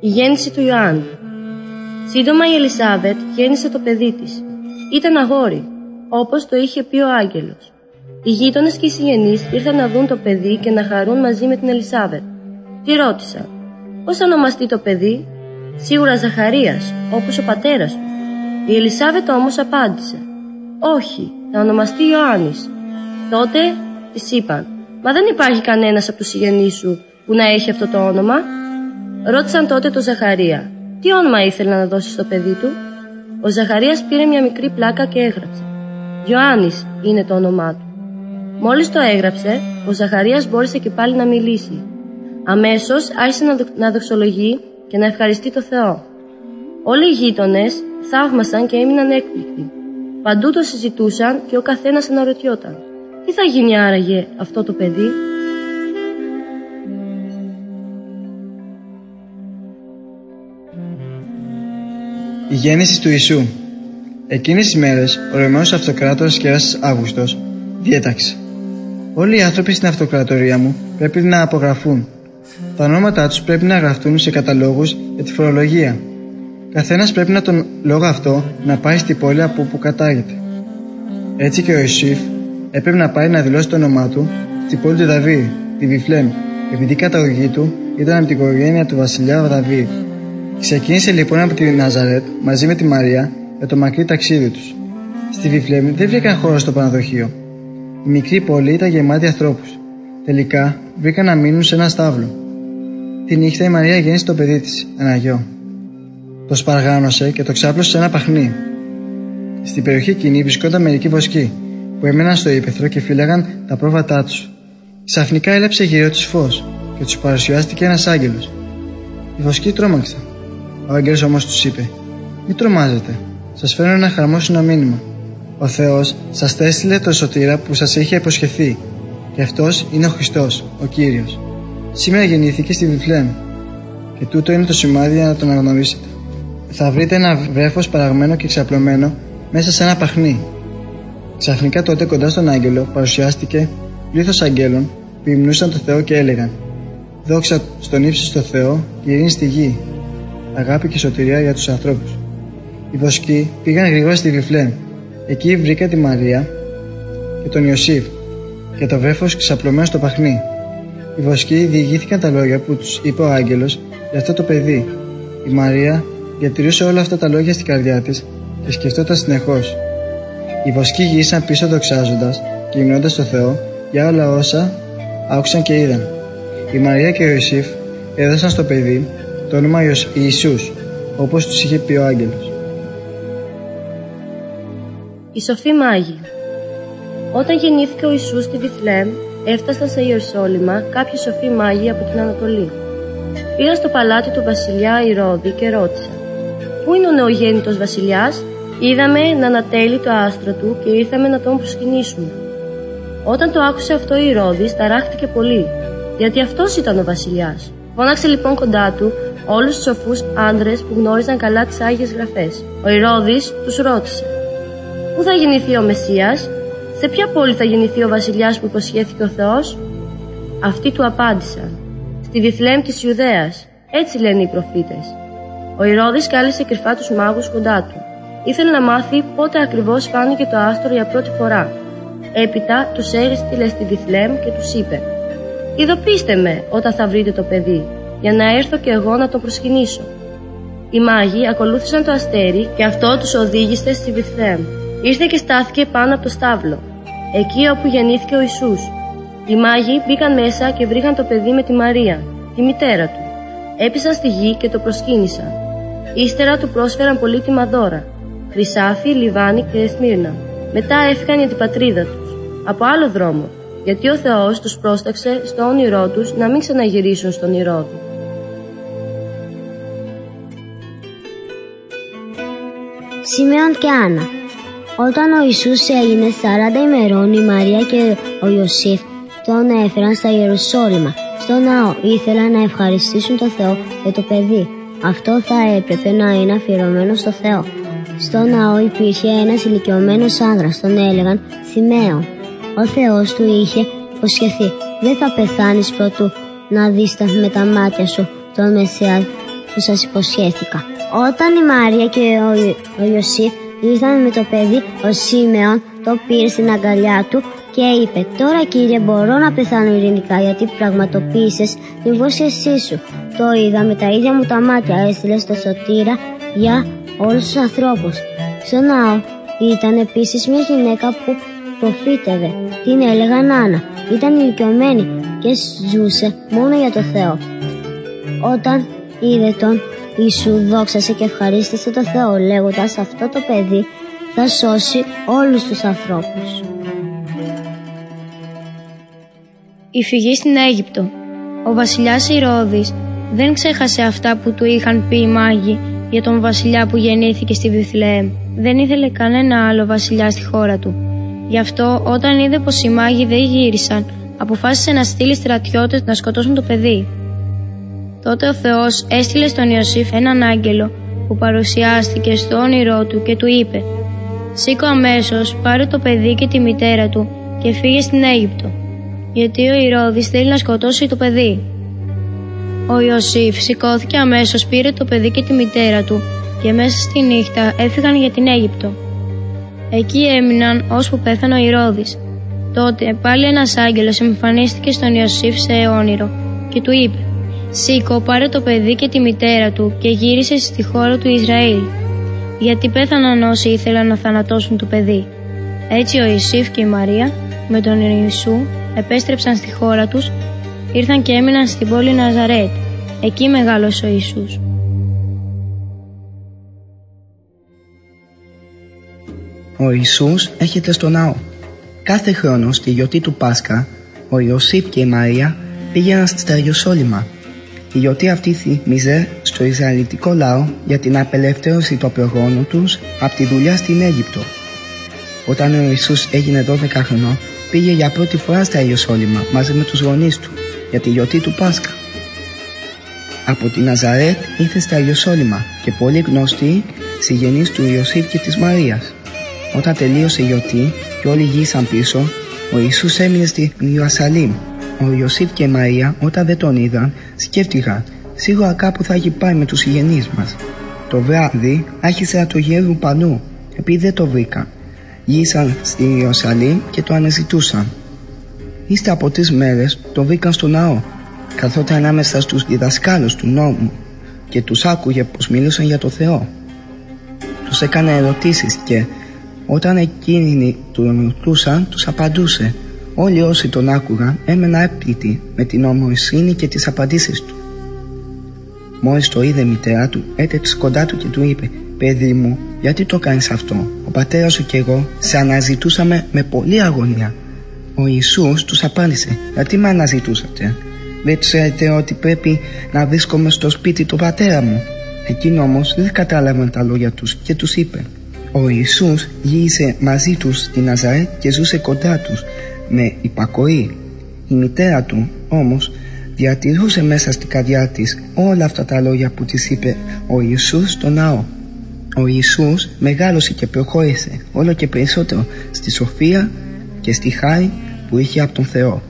Η γέννηση του Ιωάννη. Σύντομα η Ελισάβετ γέννησε το παιδί της. Ήταν αγόρι, όπως το είχε πει ο άγγελος. Οι γείτονες και οι συγγενείς ήρθαν να δουν το παιδί και να χαρούν μαζί με την Ελισάβετ. Τη ρώτησαν, πώς θα ονομαστεί το παιδί, σίγουρα Ζαχαρίας, όπως ο πατέρας του. Η Ελισάβετ όμως απάντησε, όχι, θα ονομαστεί Ιωάννης. Τότε της είπαν, μα δεν υπάρχει κανένας από τους συγγενείς σου που να έχει αυτό το όνομα. Ρώτησαν τότε τον Ζαχαρία, τι όνομα ήθελε να δώσει στο παιδί του; Ο Ζαχαρίας πήρε μια μικρή πλάκα και έγραψε. Ιωάννης είναι το όνομά του. Μόλις το έγραψε, ο Ζαχαρίας μπόρεσε και πάλι να μιλήσει. Αμέσως άρχισε να δοξολογεί και να ευχαριστεί το Θεό. Όλοι οι γείτονες θαύμασαν και έμειναν έκπληκτοι. Παντού το συζητούσαν και ο καθένας αναρωτιόταν. Τι θα γίνει άραγε αυτό το παιδί; Η γέννηση του Ιησού Εκείνες τις μέρες ο Ρωμαίος Αυτοκράτορας Κέρας Αύγουστος διέταξε Όλοι οι άνθρωποι στην αυτοκρατορία μου πρέπει να απογραφούν. Τα ονόματά τους πρέπει να γραφτούν σε καταλόγους για τη φορολογία. Καθένας πρέπει να τον λόγο αυτό να πάει στην πόλη από όπου κατάγεται. Έτσι και ο Ιωσήφ έπρεπε να πάει να δηλώσει το όνομά του στην πόλη του Δαβίδ, τη Βιφλέμ, επειδή η καταγωγή του ήταν από την οικογένεια του βασιλιά Δαβίδ. Ξεκίνησε λοιπόν από τη Ναζαρέτ μαζί με τη Μαρία για το μακρύ ταξίδι τους. Στη Βιφλέμ δεν βρήκαν χώρο στο παναδοχείο. Η μικρή πόλη ήταν γεμάτη ανθρώπους. Τελικά βρήκαν να μείνουν σε ένα στάβλο. Τη νύχτα η Μαρία γέννησε το παιδί της, ένα γιο. Το σπαργάνωσε και το ξάπλωσε σε ένα παχνί. Στην περιοχή εκείνη βρισκόταν μερικοί βοσκοί που έμεναν στο ύπεθρο και φύλαγαν τα πρόβατά τους. Ξαφνικά έλαψε γύρω του φως και τους παρουσιάστηκε ένας άγγελος. Οι βοσκοί τρόμαξαν. Ο άγγελο όμως τους είπε: Μην τρομάζετε, σας φέρνω ένα χαρμόσυνο μήνυμα. Ο Θεός σας έστειλε το σωτήρα που σας είχε υποσχεθεί, και αυτός είναι ο Χριστός, ο κύριος. Σήμερα γεννήθηκε στη Βιφλέμ, και τούτο είναι το σημάδι για να τον αναγνωρίσετε. Θα βρείτε ένα βρέφος παραγμένο και ξαπλωμένο μέσα σε ένα παχνί. Ξαφνικά τότε κοντά στον άγγελο παρουσιάστηκε πλήθος αγγέλων που υμνούσαν το Θεό και έλεγαν: Δόξα στον ύψο στο Θεό και ειρήνη στη γη, αγάπη και σωτηρία για τους ανθρώπους. Οι βοσκοί πήγαν γρήγορα στη Βιφλέμ. Εκεί βρήκα τη Μαρία και τον Ιωσήφ και το βρέφος ξαπλωμένο στο παχνί. Οι βοσκοί διηγήθηκαν τα λόγια που τους είπε ο άγγελος για αυτό το παιδί. Η Μαρία διατηρούσε όλα αυτά τα λόγια στην καρδιά της και σκεφτόταν συνεχώς. Οι βοσκοί γύρισαν πίσω δοξάζοντας και υμνώντας το Θεό για όλα όσα άκουσαν και είδαν. Η Μαρία και ο Ιωσήφ έδωσαν στο παιδί το όνομα Ιησούς, όπως τους είχε πει ο άγγελος. Η Σοφή Μάγη Όταν γεννήθηκε ο Ιησούς στη Βιθλέμ, έφτασαν σε Ιερουσόλυμα κάποιοι σοφοί μάγοι από την Ανατολή. Πήγαν στο παλάτι του βασιλιά Ηρώδη και ρώτησαν «Πού είναι ο νεογέννητος βασιλιάς» Είδαμε να ανατέλει το άστρο του και ήρθαμε να τον προσκυνήσουμε. Όταν το άκουσε αυτό η Ηρώδης ταράχτηκε πολύ, γιατί αυτός ήταν ο βασιλιάς. Φώναξε λοιπόν κοντά του όλους τους σοφούς άντρες που γνώριζαν καλά τις άγιες γραφές. Ο Ηρώδης τους ρώτησε: Πού θα γεννηθεί ο Μεσσίας, σε ποια πόλη θα γεννηθεί ο βασιλιάς που υποσχέθηκε ο Θεός; Αυτοί του απάντησαν, στη Βιθλέμ της Ιουδαίας, έτσι λένε οι προφήτες. Ο Ηρώδης κάλεσε κρυφά τους μάγους κοντά του. Ήθελε να μάθει πότε ακριβώς φάνηκε το άστρο για πρώτη φορά. Έπειτα τους έστειλε στη Βιθλέμ και τους είπε «Ειδοποιήστε με όταν θα βρείτε το παιδί, για να έρθω και εγώ να τον προσκυνήσω». Οι μάγοι ακολούθησαν το αστέρι και αυτό τους οδήγησε στη Βιθλέμ. Ήρθε και στάθηκε πάνω από το στάβλο, εκεί όπου γεννήθηκε ο Ιησούς. Οι μάγοι μπήκαν μέσα και βρήκαν το παιδί με τη Μαρία, τη μητέρα του. Έπισαν στη γη και το προσκύνησαν. Ύστερα του πρόσφεραν πολύτιμα δώρα, χρυσάφι, λιβάνι και σμύρνα. Μετά έφυγαν για την πατρίδα τους, από άλλο δρόμο, γιατί ο Θεός τους πρόσταξε στο όνειρό τους να μην ξαναγυρίσουν στον Ηρώδη. Σιμεών και Άννα όταν ο Ιησούς έγινε 40 ημερών, η Μαρία και ο Ιωσήφ τον έφεραν στα Ιερουσόλυμα. Στο ναό ήθελαν να ευχαριστήσουν τον Θεό για το παιδί. Αυτό θα έπρεπε να είναι αφιερωμένο στο Θεό. Στο ναό υπήρχε ένας ηλικιωμένος άνδρας, τον έλεγαν Θυμαίο. Ο Θεός του είχε υποσχεθεί, δεν θα πεθάνεις πρωτού να δεις με τα μάτια σου τον Μεσσία που σας υποσχέθηκα. Όταν η Μαρία και ο, ο Ιωσήφ ήρθαν με το παιδί, ο Σίμεων το πήρε στην αγκαλιά του και είπε «Τώρα κύριε μπορώ να πεθάνω ειρηνικά γιατί πραγματοποίησες την υπόσχεσή σου. Το είδα με τα ίδια μου τα μάτια, έστειλε στο σωτήρα για όλους τους ανθρώπους». Στο ναό ήταν επίσης μια γυναίκα που προφήτευε. Την έλεγαν Άννα. Ήταν ηλικιωμένη και ζούσε μόνο για το Θεό. Όταν είδε τον Ιησού δόξασε και ευχαρίστησε το Θεό λέγοντας αυτό το παιδί θα σώσει όλους τους ανθρώπους. Η φυγή στην Αίγυπτο Ο βασιλιάς Ηρώδης δεν ξέχασε αυτά που του είχαν πει οι μάγοι για τον βασιλιά που γεννήθηκε στη Βιθλεέμ. Δεν ήθελε κανένα άλλο βασιλιά στη χώρα του. Γι' αυτό όταν είδε πως οι μάγοι δεν γύρισαν, αποφάσισε να στείλει στρατιώτες να σκοτώσουν το παιδί. Τότε ο Θεός έστειλε στον Ιωσήφ έναν άγγελο που παρουσιάστηκε στο όνειρό του και του είπε «Σήκω αμέσως, πάρε το παιδί και τη μητέρα του και φύγε στην Αίγυπτο, γιατί ο Ηρώδης θέλει να σκοτώσει το παιδί». Ο Ιωσήφ σηκώθηκε αμέσως, πήρε το παιδί και τη μητέρα του και μέσα στη νύχτα έφυγαν για την Αίγυπτο. Εκεί έμειναν ώσπου πέθανε ο Ηρώδης. Τότε πάλι ένας άγγελος εμφανίστηκε στον Ιωσήφ σε όνειρο και του είπε «Σήκω, πάρε το παιδί και τη μητέρα του και γύρισε στη χώρα του Ισραήλ, γιατί πέθαναν όσοι ήθελαν να θανατώσουν το παιδί». Έτσι ο Ιωσήφ και η Μαρία με τον Ιησού επέστρεψαν στη χώρα τους, ήρθαν και έμειναν στην πόλη Ναζαρέτ. Εκεί μεγάλωσε ο Ιησούς. Ο Ιησούς έρχεται στο ναό. Κάθε χρόνος στη γιορτή του Πάσχα, ο Ιωσήφ και η Μαρία πήγαιναν στα Ιερουσάλημα. Η γιορτή αυτή θυμίζε στο Ισραηλιτικό λαό για την απελευθέρωση των προγόνων τους από τη δουλειά στην Αίγυπτο. Όταν ο Ιησούς έγινε 12 χρονών, πήγε για πρώτη φορά στα Ιερουσάλημα μαζί με τους γονείς του για τη γιορτή του Πάσχα. Από τη Ναζαρέτ ήρθε στα Ιερουσάλημα και πολύ γνωστή συγγενής του Ιωσήφ και της Μαρίας. Όταν τελείωσε η γιορτή και όλοι γύρισαν πίσω, ο Ιησούς έμεινε στην Ιερουσαλήμ. Ο Ιωσήφ και η Μαρία όταν δεν τον είδαν σκέφτηκαν σίγουρα κάπου θα έχει πάει με τους συγγενείς μας. Το βράδυ άρχισε να το γέρουν πανού επειδή δεν το βρήκαν. Γύρισαν στην Ιερουσαλήμ και το αναζητούσαν. Ύστερα από τρεις μέρες το βρήκαν στο ναό καθόταν ανάμεσα στους διδασκάλους του νόμου και τους άκουγε πως μίλησαν για το Θεό. Τους έκανε ερωτήσεις και όταν εκείνοι του ρωτούσαν, τους απαντούσε. Όλοι όσοι τον άκουγαν έμεναν έπληκτοι με την ομοεισύνη και τις απαντήσεις του. Μόλις το είδε η μητέρα του, έτρεξε κοντά του και του είπε «Παιδί μου, γιατί το κάνεις αυτό, ο πατέρας σου και εγώ σε αναζητούσαμε με πολλή αγωνία». Ο Ιησούς τους απάντησε «Γιατί με αναζητούσατε, δεν ξέρετε ότι πρέπει να βρίσκομαι στο σπίτι του πατέρα μου». Εκείνο όμως δεν κατάλαβαν τα λόγια τους και τους είπε ο Ιησούς γύρισε μαζί τους στη Ναζαρέτ και ζούσε κοντά τους με υπακοή. Η μητέρα του όμως διατηρούσε μέσα στην καρδιά της όλα αυτά τα λόγια που της είπε ο Ιησούς στο ναό. Ο Ιησούς μεγάλωσε και προχώρησε όλο και περισσότερο στη σοφία και στη χάρη που είχε από τον Θεό.